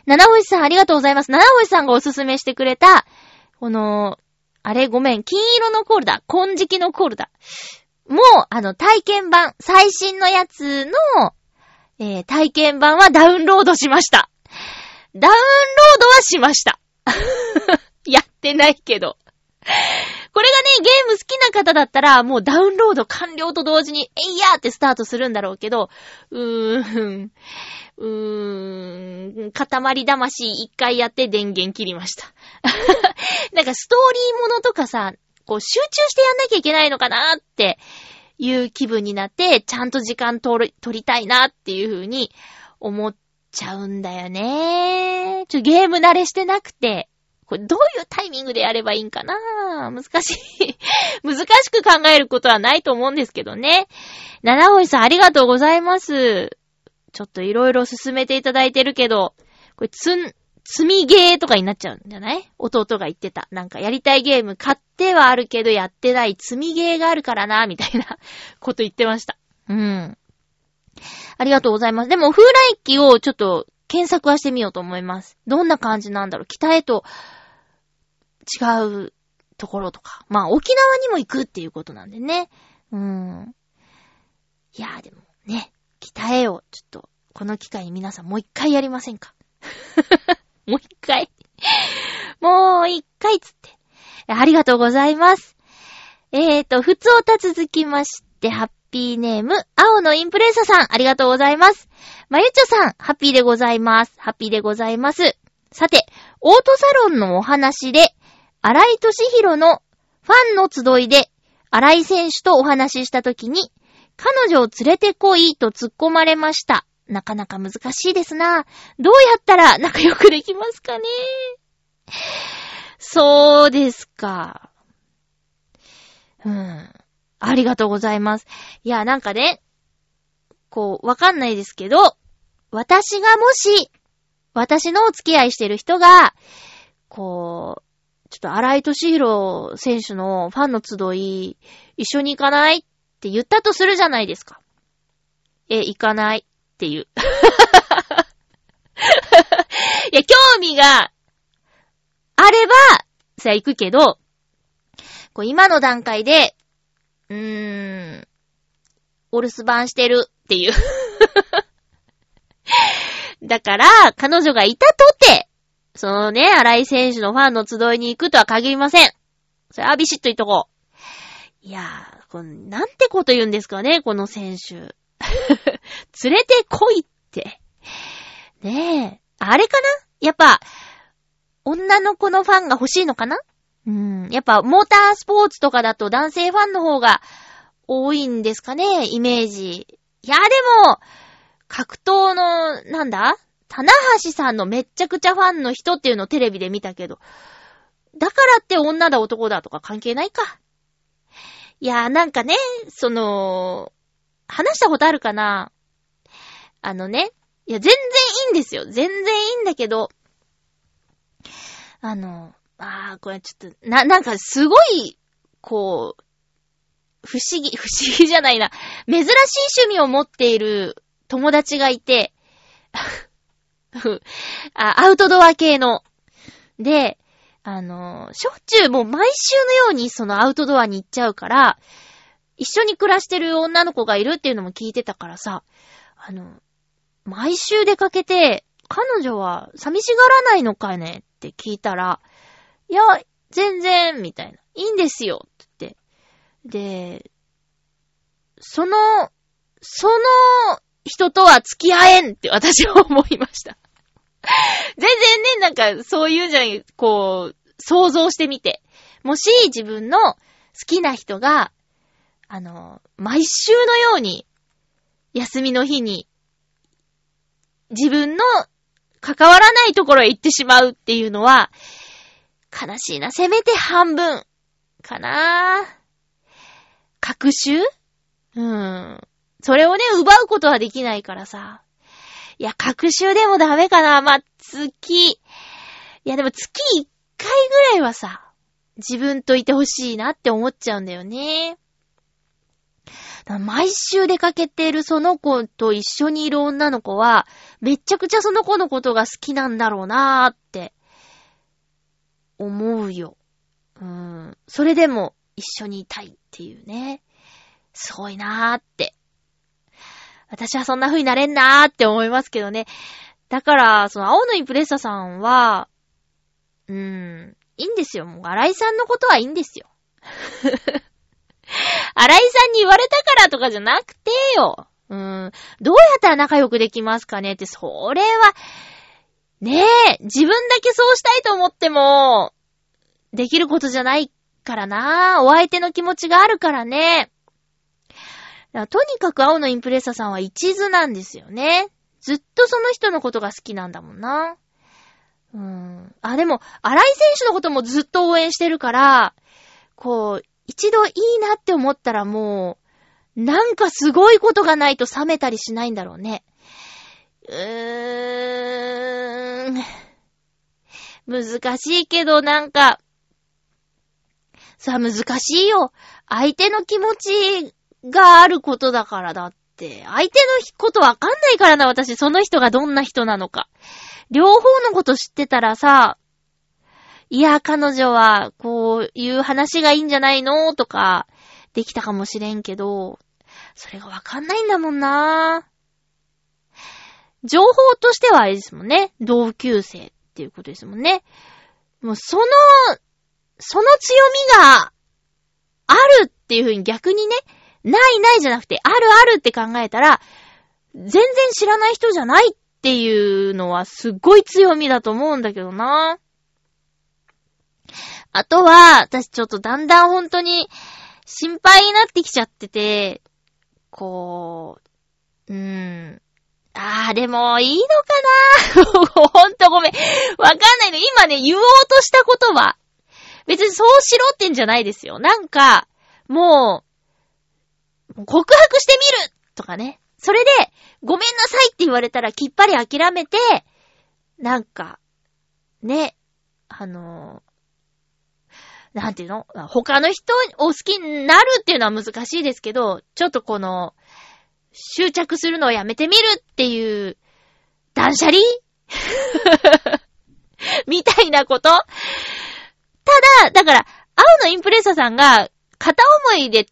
Speaker 1: 七星さんありがとうございます。七星さんがおすすめしてくれた、この、あれごめん、金色のコールだ。金色のコールだ。もう、あの、体験版、最新のやつの、えー、体験版はダウンロードしました。ダウンロードはしました。やってないけど。これがね、ゲーム好きな方だったら、もうダウンロード完了と同時に、えいやーってスタートするんだろうけど、うーん、うーん、塊魂一回やって電源切りました。なんかストーリーものとかさ、こう集中してやんなきゃいけないのかなーっていう気分になって、ちゃんと時間取り、取りたいなっていう風に思っちゃうんだよね。ちょ、ゲーム慣れしてなくて、これどういうタイミングでやればいいんかな？難しい。難しく考えることはないと思うんですけどね。七星さんありがとうございます。ちょっといろいろ進めていただいてるけど、これつん、積みゲーとかになっちゃうんじゃない？弟が言ってた。なんかやりたいゲーム買ってはあるけどやってない積みゲーがあるからな、みたいな こと言ってました。うん。ありがとうございます。でも、風来機をちょっと検索はしてみようと思います。どんな感じなんだろう？北へと違うところとか。まあ、沖縄にも行くっていうことなんでね。うん。いやーでもね、北へをちょっと、この機会に皆さんもう一回やりませんか？もう一回もう一回つって。ありがとうございます。えーと、ふつおた続きまして、ハッピーネーム、青のインプレッサさん、ありがとうございます。まゆちょさん、ハッピーでございます。ハッピーでございます。さて、オートサロンのお話で、荒井敏弘のファンの集いで、荒井選手とお話ししたときに、彼女を連れてこいと突っ込まれました。なかなか難しいですな。どうやったら仲良くできますかねそうですか。うん。ありがとうございます。いや、なんかね、こう、わかんないですけど、私がもし、私のお付き合いしてる人が、こう、ちょっと荒井敏弘選手のファンの集い、一緒に行かないって言ったとするじゃないですか。え、行かないっていう。いや、興味があれば、さあ行くけど、こう今の段階で、うーん、お留守番してるっていう。だから、彼女がいたとて、そのね、荒井選手のファンの集いに行くとは限りません。それはビシッと言っとこう。いやー、このなんてこと言うんですかね、この選手。連れてこいって。ねえ。あれかな？やっぱ、女の子のファンが欲しいのかな？うん。やっぱ、モータースポーツとかだと男性ファンの方が多いんですかねイメージ。いや、でも、格闘の、なんだ？棚橋さんのめっちゃくちゃファンの人っていうのをテレビで見たけど、だからって女だ男だとか関係ないか。いやー、なんかね、その、話したことあるかなあのね、いや、全然いいんですよ。全然いいんだけど、あの、あー、これちょっと、な、なんかすごい、こう、不思議、不思議じゃないな。珍しい趣味を持っている友達がいて、アウトドア系の。で、あの、しょっちゅうもう毎週のようにそのアウトドアに行っちゃうから、一緒に暮らしてる女の子がいるっていうのも聞いてたからさ、あの、毎週出かけて、彼女は寂しがらないのかねって聞いたら、いや、全然、みたいな。いいんですよ、って言って。で、その、その人とは付き合えんって私は思いました。全然ね、なんか、そういうじゃん、こう、想像してみて。もし自分の好きな人が、あの、毎週のように、休みの日に、自分の関わらないところへ行ってしまうっていうのは、悲しいな。せめて半分、かなぁ各週？うん。それをね、奪うことはできないからさ。いや、各週でもダメかな。まあ、月。いやでも月1回ぐらいはさ、自分といてほしいなって思っちゃうんだよね。毎週出かけてるその子と一緒にいる女の子は、めちゃくちゃその子のことが好きなんだろうなーって思うよ。うん。それでも一緒にいたいっていうね。すごいなーって。私はそんな風になれんなーって思いますけどね。だから、その青のインプレッサさんは、うーん、いいんですよ。もう、荒井さんのことはいいんですよ。荒井さんに言われたからとかじゃなくてよ。うーん。どうやったら仲良くできますかねって、それは、ねえ、自分だけそうしたいと思っても、できることじゃないからな。お相手の気持ちがあるからね。とにかく青のインプレッサさんは一途なんですよね。ずっとその人のことが好きなんだもんな。うーん。あ、でも、荒井選手のこともずっと応援してるから、こう、一度いいなって思ったらもう、なんかすごいことがないと冷めたりしないんだろうね。うーん。難しいけどなんか、さあ難しいよ。相手の気持ちがあることだからだって。相手のことわかんないからな、私。その人がどんな人なのか。両方のこと知ってたらさ、いや、彼女は、こういう話がいいんじゃないのとか、できたかもしれんけど、それがわかんないんだもんな情報としてはあれですもんね。同級生っていうことですもんね。もうその、その強みがあるっていう風に逆にね、ないないじゃなくて、あるあるって考えたら、全然知らない人じゃないっていうのはすっごい強みだと思うんだけどな。あとは、私ちょっとだんだん本当に心配になってきちゃってて、こう、うーん。あー、でも、いいのかな？ほんとごめん。わかんないの。今ね、言おうとしたことは、別にそうしろってんじゃないですよ。なんか、もう、告白してみるとかね。それで、ごめんなさいって言われたらきっぱり諦めて、なんか、ね、あのなんていうの？他の人を好きになるっていうのは難しいですけど、ちょっとこの、執着するのをやめてみるっていう、断捨離？みたいなこと？ただ、だから、青のインプレッサさんが、片思いでいいん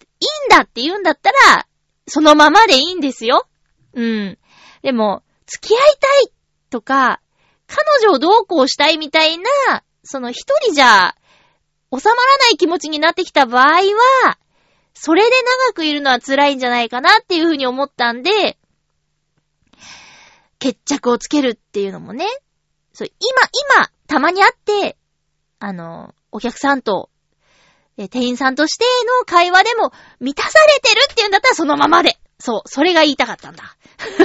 Speaker 1: だって言うんだったら、そのままでいいんですよ。うん。でも、付き合いたいとか、彼女をどうこうしたいみたいな、その一人じゃ、収まらない気持ちになってきた場合は、それで長くいるのは辛いんじゃないかなっていうふうに思ったんで、決着をつけるっていうのもね、そう、今、今、たまに会って、あの、お客さんと、え、店員さんとしての会話でも満たされてるっていうんだったらそのままで。そう、それが言いたかったんだ。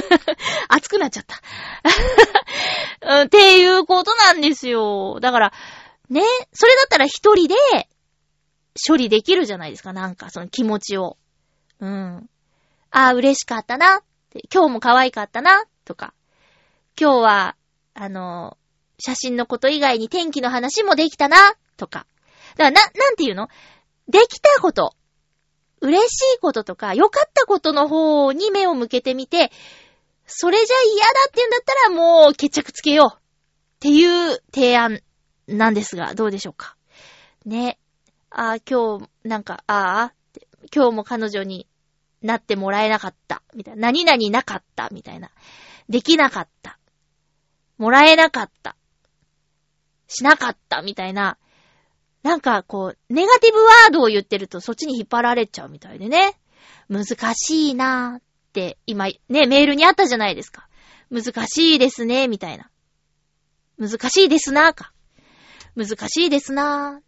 Speaker 1: 熱くなっちゃった。っていうことなんですよ。だから、ね、それだったら一人で処理できるじゃないですか、なんかその気持ちを。うん。ああ、嬉しかったな。今日も可愛かったな。とか。今日は、あの、写真のこと以外に天気の話もできたな。とか。だからな、なんていうの？できたこと。嬉しいこととか、良かったことの方に目を向けてみて、それじゃ嫌だって言うんだったらもう決着つけよう。っていう提案なんですが、どうでしょうか？ね。ああ、今日、なんか、ああ、今日も彼女になってもらえなかった、みたいな。何々なかった、みたいな。できなかった。もらえなかった。しなかった、みたいな。なんか、こう、ネガティブワードを言ってるとそっちに引っ張られちゃうみたいでね。難しいなーって、今、ね、メールにあったじゃないですか。難しいですね、みたいな。難しいですなーか。難しいですなーっ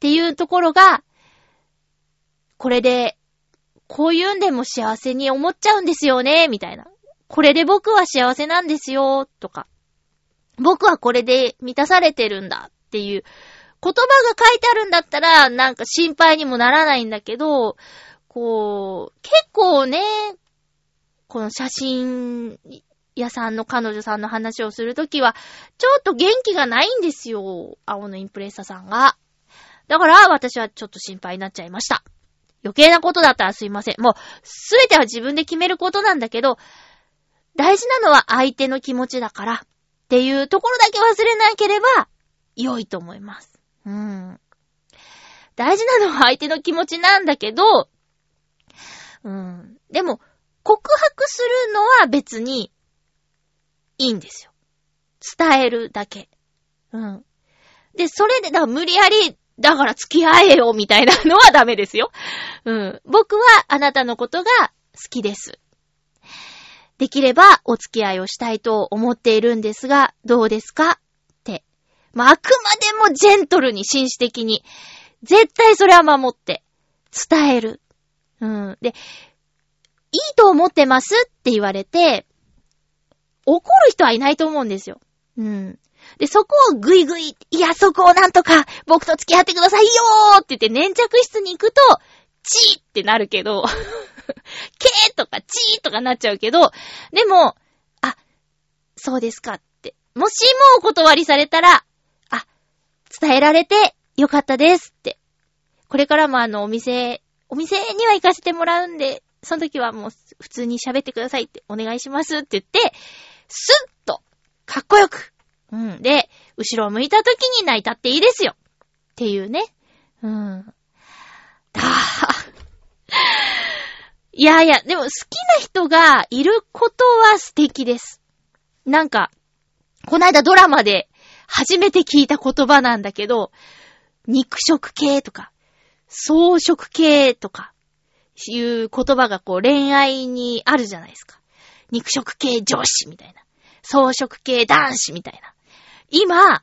Speaker 1: ていうところが、これで、こういうんでも幸せに思っちゃうんですよね、みたいな。これで僕は幸せなんですよ、とか。僕はこれで満たされてるんだっていう言葉が書いてあるんだったら、なんか心配にもならないんだけど、こう、結構ね、この写真屋さんの彼女さんの話をするときは、ちょっと元気がないんですよ。青のインプレッサさんが。だから、私はちょっと心配になっちゃいました。余計なことだったらすいません。もう、すべては自分で決めることなんだけど、大事なのは相手の気持ちだから、っていうところだけ忘れなければ、良いと思います。うん。大事なのは相手の気持ちなんだけど、うん。でも、告白するのは別に、いいんですよ。伝えるだけ。うん。で、それで、だ無理やり、だから付き合えよ、みたいなのはダメですよ。うん。僕はあなたのことが好きです。できればお付き合いをしたいと思っているんですが、どうですか？まあ、あくまでもジェントルに紳士的に、絶対それは守って、伝える。うん。で、いいと思ってますって言われて、怒る人はいないと思うんですよ。うん。で、そこをぐいぐい、いや、そこをなんとか、僕と付き合ってくださいよーって言って粘着質に行くと、チーってなるけど、ケーとかチーとかなっちゃうけど、でも、あ、そうですかって。もしもお断りされたら、伝えられてよかったですって。これからもあの、お店、お店には行かせてもらうんで、その時はもう普通に喋ってくださいってお願いしますって言って、スッと、かっこよく。うん。で、後ろを向いた時に泣いたっていいですよ。っていうね。うん。だー。いやいや、でも好きな人がいることは素敵です。なんか、こないだドラマで初めて聞いた言葉なんだけど、肉食系とか、草食系とか、いう言葉がこう恋愛にあるじゃないですか。肉食系女子みたいな。草食系男子みたいな。今、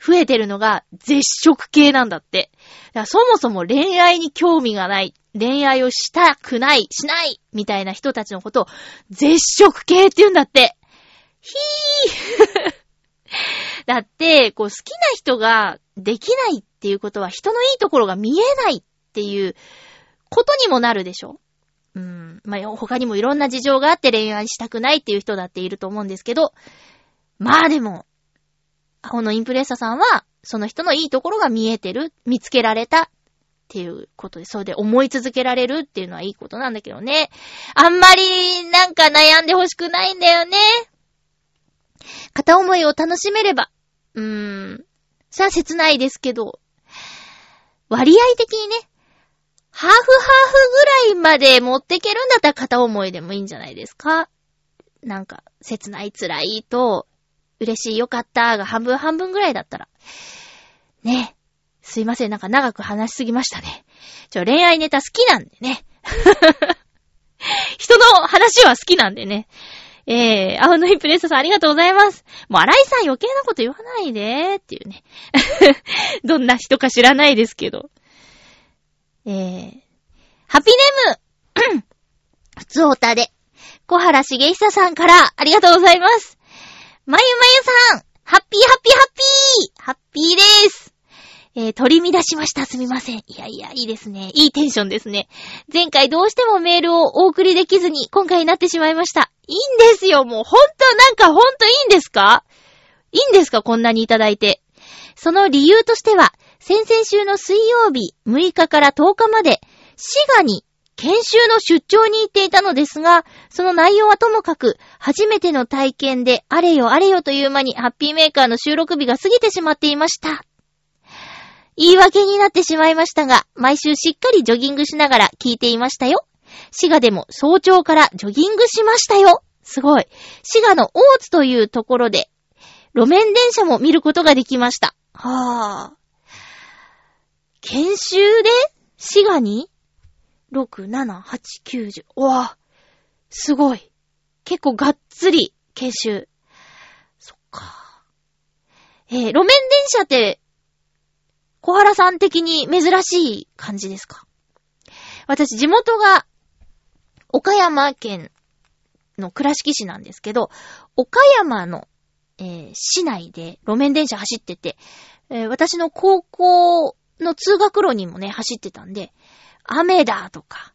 Speaker 1: 増えてるのが絶食系なんだって。そもそも恋愛に興味がない、恋愛をしたくない、しない、みたいな人たちのことを絶食系って言うんだって。ひーだって、こう好きな人ができないっていうことは人のいいところが見えないっていうことにもなるでしょ？うん。まあ、他にもいろんな事情があって恋愛したくないっていう人だっていると思うんですけど、まあでも、このインプレッサさんは、その人のいいところが見えてる、見つけられたっていうことで、それで思い続けられるっていうのはいいことなんだけどね。あんまりなんか悩んでほしくないんだよね。片思いを楽しめれば、うーん、さあ切ないですけど、割合的にね、ハーフハーフぐらいまで持ってけるんだったら片思いでもいいんじゃないですかなんか、切ない辛いと、嬉しいよかったが半分半分ぐらいだったら。ね。すいません、なんか長く話しすぎましたね。ちょ、恋愛ネタ好きなんでね。人の話は好きなんでね。えー、青のインプレッサさんありがとうございます。もう、荒井さん余計なこと言わないで、っていうね。どんな人か知らないですけど。えー、ハピネーム 普通おたで、小原茂久さんからありがとうございます。まゆまゆさん、ハッピーハッピーハッピーハッピーです。えー、取り乱しました。すみません。いやいや、いいですね。いいテンションですね。前回どうしてもメールをお送りできずに、今回になってしまいました。いいんですよ。もう、ほんと、なんかほんといいんですか？いいんですか？こんなにいただいて。その理由としては、先々週の水曜日6日から10日まで、滋賀に研修の出張に行っていたのですが、その内容はともかく、初めての体験で、あれよあれよという間に、ハッピーメーカーの収録日が過ぎてしまっていました。言い訳になってしまいましたが、毎週しっかりジョギングしながら聞いていましたよ。滋賀でも早朝からジョギングしましたよ。すごい。滋賀の大津というところで、路面電車も見ることができました。はぁ。研修で滋賀に ?6、7、8、9、10。うわぁ。すごい。結構がっつり研修。そっか。えー、路面電車って、小原さん的に珍しい感じですか？私、地元が、岡山県の倉敷市なんですけど、岡山の、えー市内で路面電車走ってて、えー私の高校の通学路にもね、走ってたんで、雨だとか、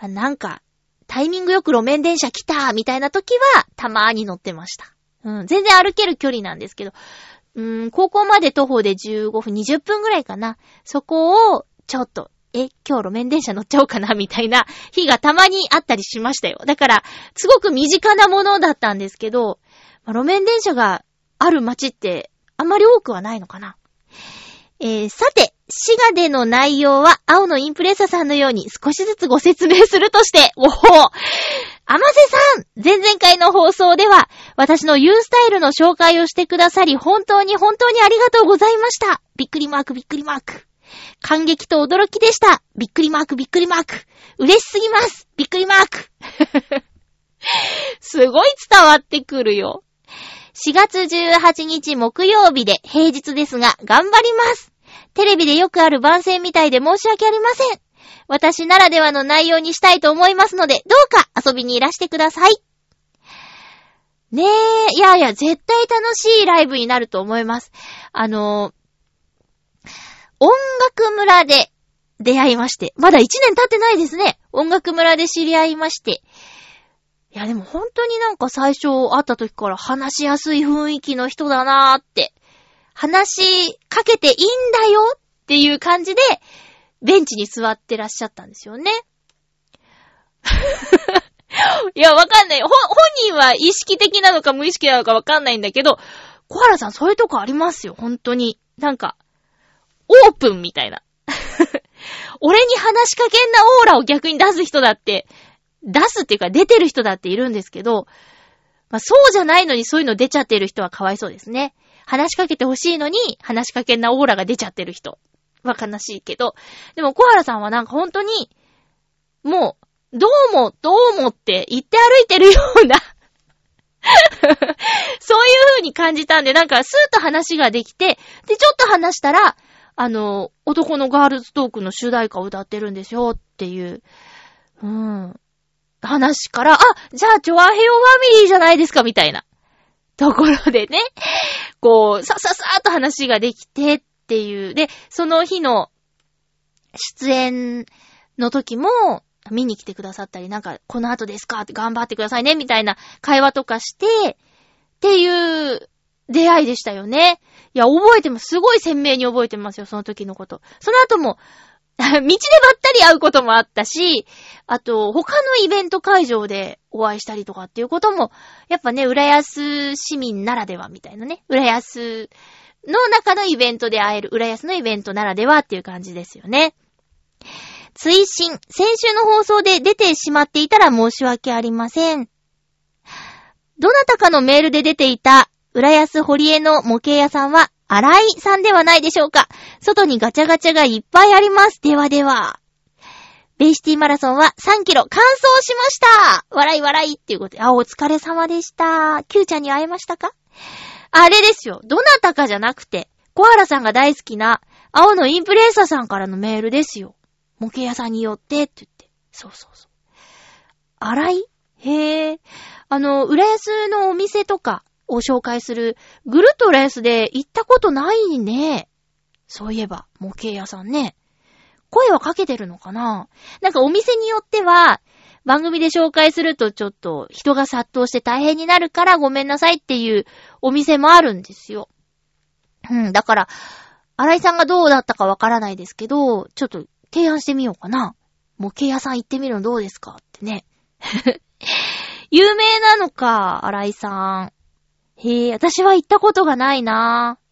Speaker 1: なんか、タイミングよく路面電車来たみたいな時は、たまーに乗ってました。うん、全然歩ける距離なんですけど、うーん、高校まで徒歩で15分、20分ぐらいかな。そこを、ちょっと、え、今日路面電車乗っちゃおうかな、みたいな日がたまにあったりしましたよ。だから、すごく身近なものだったんですけど、まあ路面電車がある街って、あんまり多くはないのかな。えー、さて、滋賀での内容は、青のインプレッサさんのように少しずつご説明するとして、おほあませさん前々回の放送では、私の U スタイルの紹介をしてくださり、本当に本当にありがとうございました。びっくりマークびっくりマーク。感激と驚きでした。びっくりマークびっくりマーク。嬉しすぎます。びっくりマーク。すごい伝わってくるよ。4月18日木曜日で平日ですが、頑張ります。テレビでよくある番宣みたいで申し訳ありません。私ならではの内容にしたいと思いますので、どうか遊びにいらしてください。ねえ、いやいや、絶対楽しいライブになると思います。あの音楽村で出会いまして、まだ1年経ってないですね。音楽村で知り合いまして。いや、でも本当になんか最初会った時から話しやすい雰囲気の人だなーって。話しかけていいんだよっていう感じで、ベンチに座ってらっしゃったんですよね。いや、わかんない。ほ、本人は意識的なのか無意識なのかわかんないんだけど、小原さんそういうとこありますよ、本当に。なんか、オープンみたいな。俺に話しかけんなオーラを逆に出す人だって、出すっていうか出てる人だっているんですけど、まあそうじゃないのにそういうの出ちゃってる人はかわいそうですね。話しかけてほしいのに話しかけんなオーラが出ちゃってる人は悲しいけど、でも小原さんはなんか本当に、もう、どうも、どうもって言って歩いてるような そういう風に感じたんで、なんかスーッと話ができて、で、ちょっと話したら、あの、男のガールズトークの主題歌を歌ってるんですよっていう、うん、話から、あ、じゃあ、チョアヘヨファミリーじゃないですか、みたいな。ところでね、こう、さささーっと話ができてっっていう。で、その日の出演の時も、見に来てくださったり、なんか、この後ですか？って頑張ってくださいね、みたいな会話とかして、っていう出会いでしたよね。いや、覚えてます。すごい鮮明に覚えてますよ、その時のこと。その後も、道でばったり会うこともあったし、あと、他のイベント会場でお会いしたりとかっていうことも、やっぱね、浦安市民ならではみたいなね、浦安の中のイベントで会える、浦安のイベントならではっていう感じですよね。追伸、先週の放送で出てしまっていたら申し訳ありません。どなたかのメールで出ていた、浦安堀江の模型屋さんは、荒井さんではないでしょうか。外にガチャガチャがいっぱいあります。ではでは。ベイシティマラソンは3キロ完走しました笑い笑いっていうことで、あ、お疲れ様でした。キューちゃんに会えましたか？あれですよ。どなたかじゃなくて、小原さんが大好きな、青のインプレッサーさんからのメールですよ。模型屋さんによってって言って。そうそうそう。荒い？へえ。あの、浦安のお店とかを紹介する、ぐるっと浦安で行ったことないね。そういえば、模型屋さんね。声はかけてるのかななんかお店によっては、番組で紹介するとちょっと人が殺到して大変になるからごめんなさいっていうお店もあるんですよ。うん、だから、荒井さんがどうだったかわからないですけど、ちょっと提案してみようかな。模型屋さん行ってみるのどうですかってね。有名なのか、荒井さん。へえ、私は行ったことがないなぁ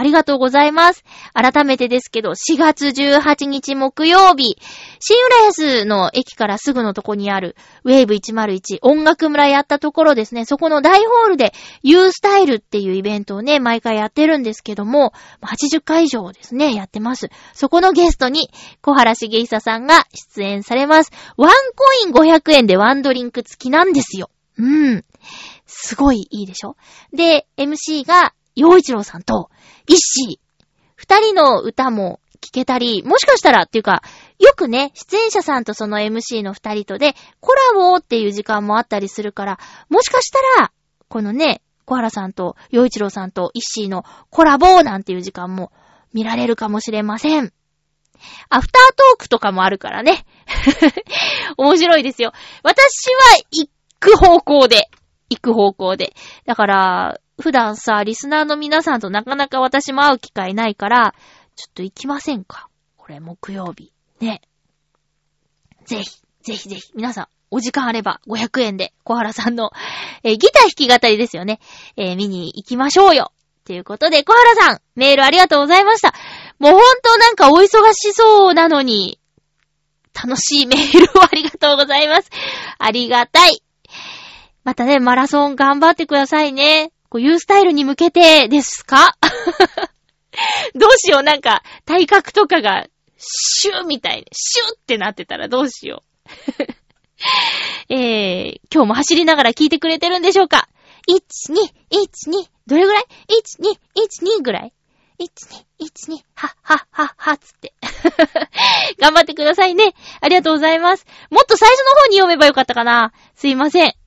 Speaker 1: ありがとうございます。改めてですけど、4月18日木曜日、新浦安の駅からすぐのとこにある、ウェーブ101音楽村やったところですね、そこの大ホールで U スタイルっていうイベントをね、毎回やってるんですけども、80回以上ですね、やってます。そこのゲストに、小原茂久さんが出演されます。ワンコイン500円でワンドリンク付きなんですよ。うん。すごいいいでしょ？で、MC が、洋一郎さんと、一子。二人の歌も聞けたり、もしかしたらっていうか、よくね、出演者さんとその MC の二人とで、コラボっていう時間もあったりするから、もしかしたら、このね、小原さんと、洋一郎さんと一子のコラボなんていう時間も見られるかもしれません。アフタートークとかもあるからね。面白いですよ。私は行く方向で、行く方向で。だから、普段さ、リスナーの皆さんとなかなか私も会う機会ないから、ちょっと行きませんか？これ、木曜日。ね。ぜひ、ぜひぜひ、皆さん、お時間あれば、500円で、小原さんの、えーギター弾き語りですよね。えー見に行きましょうよ。ということで、小原さん、メールありがとうございました。もうほんとなんかお忙しそうなのに、楽しいメールをありがとうございます。ありがたい。またね、マラソン頑張ってくださいね。こういうスタイルに向けてですか？どうしよう、なんか、体格とかが、シューみたいに、シューってなってたらどうしよう。えー、今日も走りながら聞いてくれてるんでしょうか ?1、2、1、2、どれぐらい ?1、2、1、2ぐらい ?1、2、1、2、はっはっはっはっつって。頑張ってくださいね。ありがとうございます。もっと最初の方に読めばよかったかなすいません。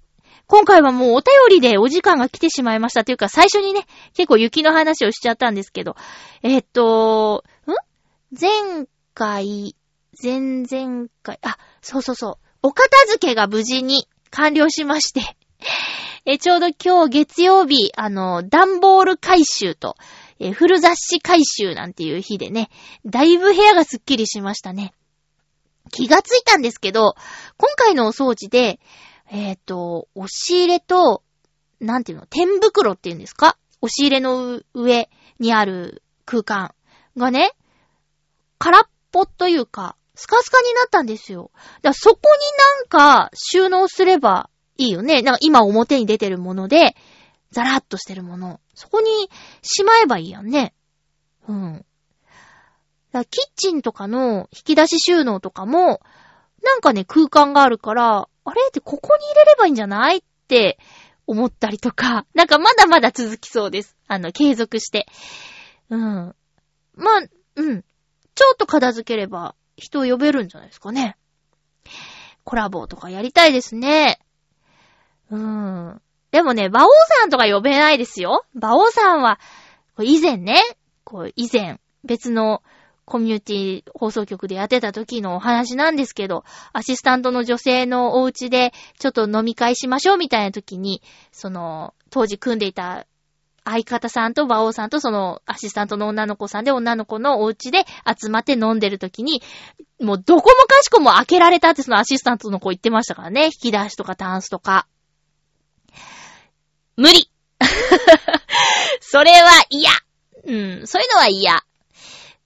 Speaker 1: 今回はもうお便りでお時間が来てしまいました。というか最初にね、結構雪の話をしちゃったんですけど。えっと、ん？前回、前々回、あ、そうそうそう。お片付けが無事に完了しまして。え、ちょうど今日月曜日、あの、段ボール回収と、え、古雑誌回収なんていう日でね、だいぶ部屋がすっきりしましたね。気がついたんですけど、今回のお掃除で、えっ、と、押し入れと、なんていうの、天袋っていうんですか？押し入れの上にある空間がね、空っぽというか、スカスカになったんですよ。だからそこになんか収納すればいいよね。なんか今表に出てるもので、ザラッとしてるもの。そこにしまえばいいやんね。うん。だキッチンとかの引き出し収納とかも、なんかね、空間があるから、あれってここに入れればいいんじゃない？って思ったりとか、なんかまだまだ続きそうです。あの、継続して。うん。まあ、うん。ちょっと片付ければ人を呼べるんじゃないですかね。コラボとかやりたいですね。うん。でもね、馬王さんとか呼べないですよ。馬王さんは、以前ね、こう以前、別のコミュニティ放送局でやってた時のお話なんですけど、アシスタントの女性のお家でちょっと飲み会しましょうみたいな時に、その、当時組んでいた相方さんと馬王さんとそのアシスタントの女の子さんで女の子のお家で集まって飲んでる時に、もうどこもかしこも開けられたってそのアシスタントの子言ってましたからね。引き出しとかタンスとか。無理 それは嫌うん、そういうのは嫌。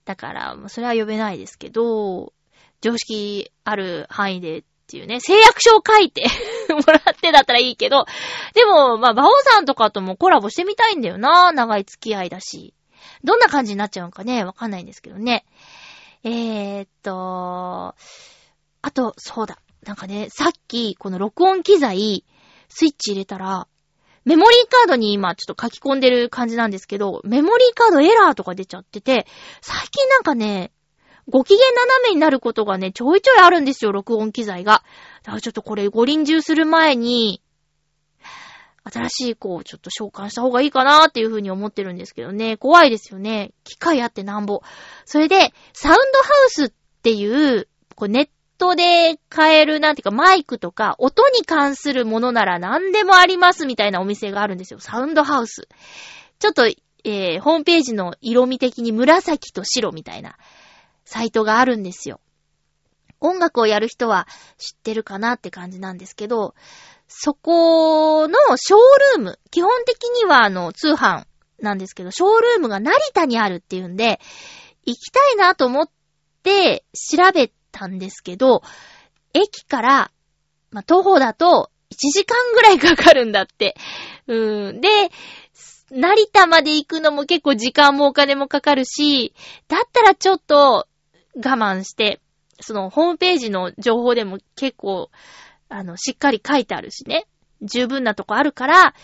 Speaker 1: だから、それは呼べないですけど、常識ある範囲でっていうね、誓約書を書いて もらってだったらいいけど、でも、まあ、バオさんとかともコラボしてみたいんだよな。長い付き合いだし。どんな感じになっちゃうのかね、わかんないんですけどね。えー、っと、あと、そうだ。なんかね、さっき、この録音機材、スイッチ入れたら、メモリーカードに今ちょっと書き込んでる感じなんですけど、メモリーカードエラーとか出ちゃってて、最近なんかね、ご機嫌斜めになることがね、ちょいちょいあるんですよ、録音機材が。だからちょっとこれ五輪中する前に、新しい子をちょっと召喚した方がいいかなっていうふうに思ってるんですけどね。怖いですよね。機械あってなんぼ。それで、サウンドハウスっていう、こうネットで買える、なんていうかマイクとか、音に関するものなら何でもありますみたいなお店があるんですよ。サウンドハウス。ちょっと、えー、ホームページの色味的に紫と白みたいなサイトがあるんですよ。音楽をやる人は知ってるかなって感じなんですけど、そこのショールーム、基本的にはあの通販なんですけど、ショールームが成田にあるっていうんで、行きたいなと思って調べたんですけど、駅から、まあ、徒歩だと1時間ぐらいかかるんだって。うん。で、成田まで行くのも結構時間もお金もかかるし、だったらちょっと我慢して、そのホームページの情報でも結構、あの、しっかり書いてあるしね。十分なとこあるから、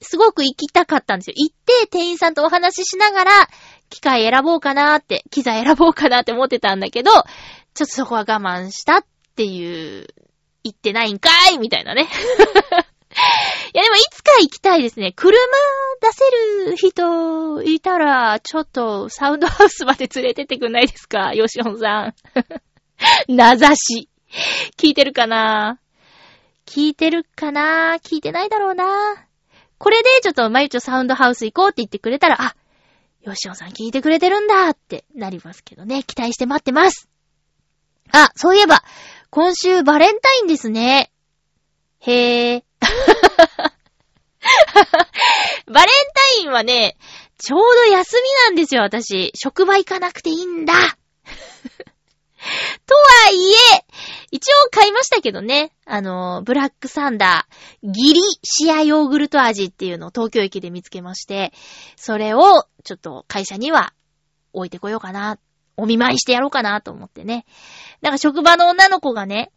Speaker 1: すごく行きたかったんですよ。行って店員さんとお話ししながら、機械選ぼうかなーって、機材選ぼうかなーって思ってたんだけど、ちょっとそこは我慢したっていう、行ってないんかいみたいなね。いやでもいつか行きたいですね。車出せる人いたら、ちょっとサウンドハウスまで連れてってくんないですか？ヨシオンさん。名指し。聞いてるかな？聞いてるかな？聞いてないだろうな。これでちょっとまゆちょサウンドハウス行こうって言ってくれたら、あ、よしおさん聞いてくれてるんだってなりますけどね。期待して待ってます。あ、そういえば、今週バレンタインですね。へー。バレンタインはね、ちょうど休みなんですよ、私。職場行かなくていいんだ。とはいえ、一応買いましたけどね。あの、ブラックサンダー、ギリシアヨーグルト味っていうのを東京駅で見つけまして、それをちょっと会社には置いてこようかな。お見舞いしてやろうかなと思ってね。なんか職場の女の子がね、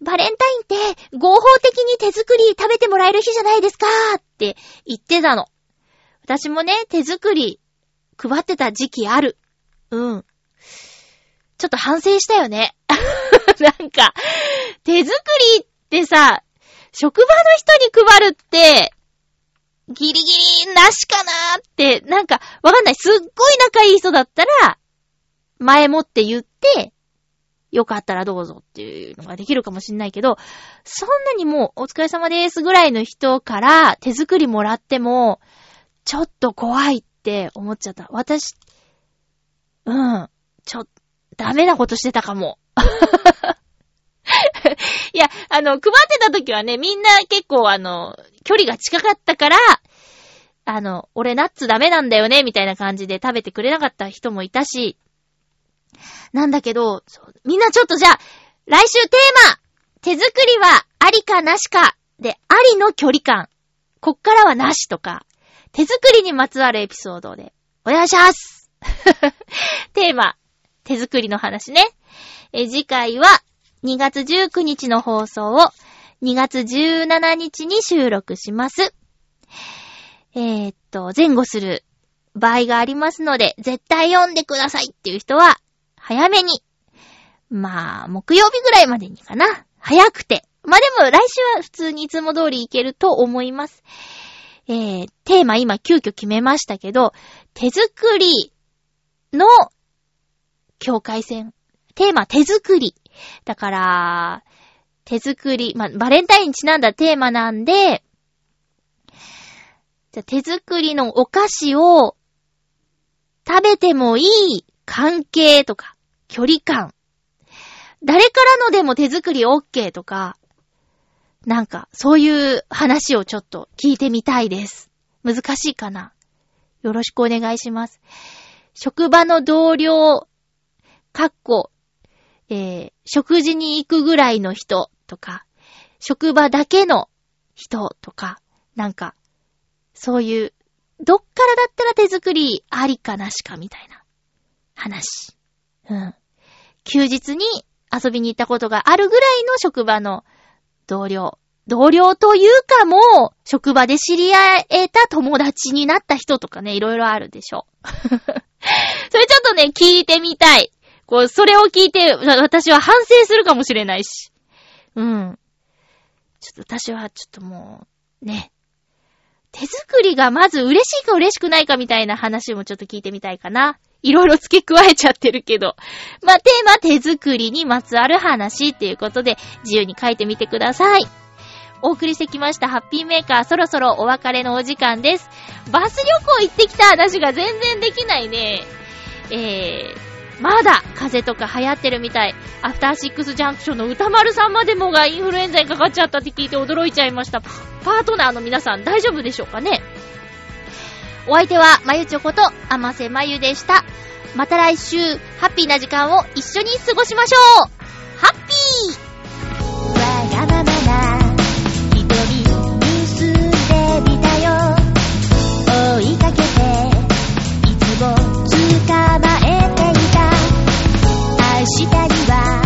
Speaker 1: バレンタインって合法的に手作り食べてもらえる日じゃないですかって言ってたの。私もね、手作り配ってた時期ある。うん。ちょっと反省したよね。なんか、手作りってさ、職場の人に配るって、ギリギリなしかなーって、なんか、わかんない。すっごい仲いい人だったら、前もって言って、よかったらどうぞっていうのができるかもしんないけど、そんなにもうお疲れ様ですぐらいの人から手作りもらっても、ちょっと怖いって思っちゃった。私、うん、ちょっ、ダメなことしてたかも。いや、あの、配ってた時はね、みんな結構あの、距離が近かったから、あの、俺ナッツダメなんだよね、みたいな感じで食べてくれなかった人もいたし、なんだけど、みんなちょっとじゃあ、来週テーマ手作りはありかなしかで、ありの距離感。こっからはなしとか、手作りにまつわるエピソードで、お願いします テーマ、手作りの話ね。え、次回は2月19日の放送を2月17日に収録します。えーっと、前後する場合がありますので、絶対読んでくださいっていう人は、早めに。まあ、木曜日ぐらいまでにかな。早くて。まあでも来週は普通にいつも通りいけると思います。えー、テーマ今急遽決めましたけど、手作りの境界線。テーマ手作り。だから、手作り、まあ、バレンタインにちなんだテーマなんで、じゃ手作りのお菓子を食べてもいい関係とか、距離感。誰からのでも手作り OK とか、なんか、そういう話をちょっと聞いてみたいです。難しいかなよろしくお願いします。職場の同僚、かっこ、えー、食事に行くぐらいの人とか、職場だけの人とか、なんか、そういう、どっからだったら手作りありかなしかみたいな話。うん。休日に遊びに行ったことがあるぐらいの職場の同僚。同僚というかもう、職場で知り合えた友達になった人とかね、いろいろあるでしょ。それちょっとね、聞いてみたい。こう、それを聞いて、私は反省するかもしれないし。うん。ちょっと私はちょっともう、ね。手作りがまず嬉しいか嬉しくないかみたいな話もちょっと聞いてみたいかな。いろいろ付け加えちゃってるけど。まあ、テーマ手作りにまつわる話っていうことで、自由に書いてみてください。お送りしてきましたハッピーメーカー、そろそろお別れのお時間です。バス旅行行ってきた話が全然できないね。えー、まだ風邪とか流行ってるみたい。アフターシックスジャンクションの歌丸さんまでもがインフルエンザにかかっちゃったって聞いて驚いちゃいました。パートナーの皆さん大丈夫でしょうかね？お相手は、まゆちょこと、あませまゆでした。また来週、ハッピーな時間を一緒に過ごしましょうハッピーわがまま一人結んでみたよ追いかけていつも捕まえしたりは。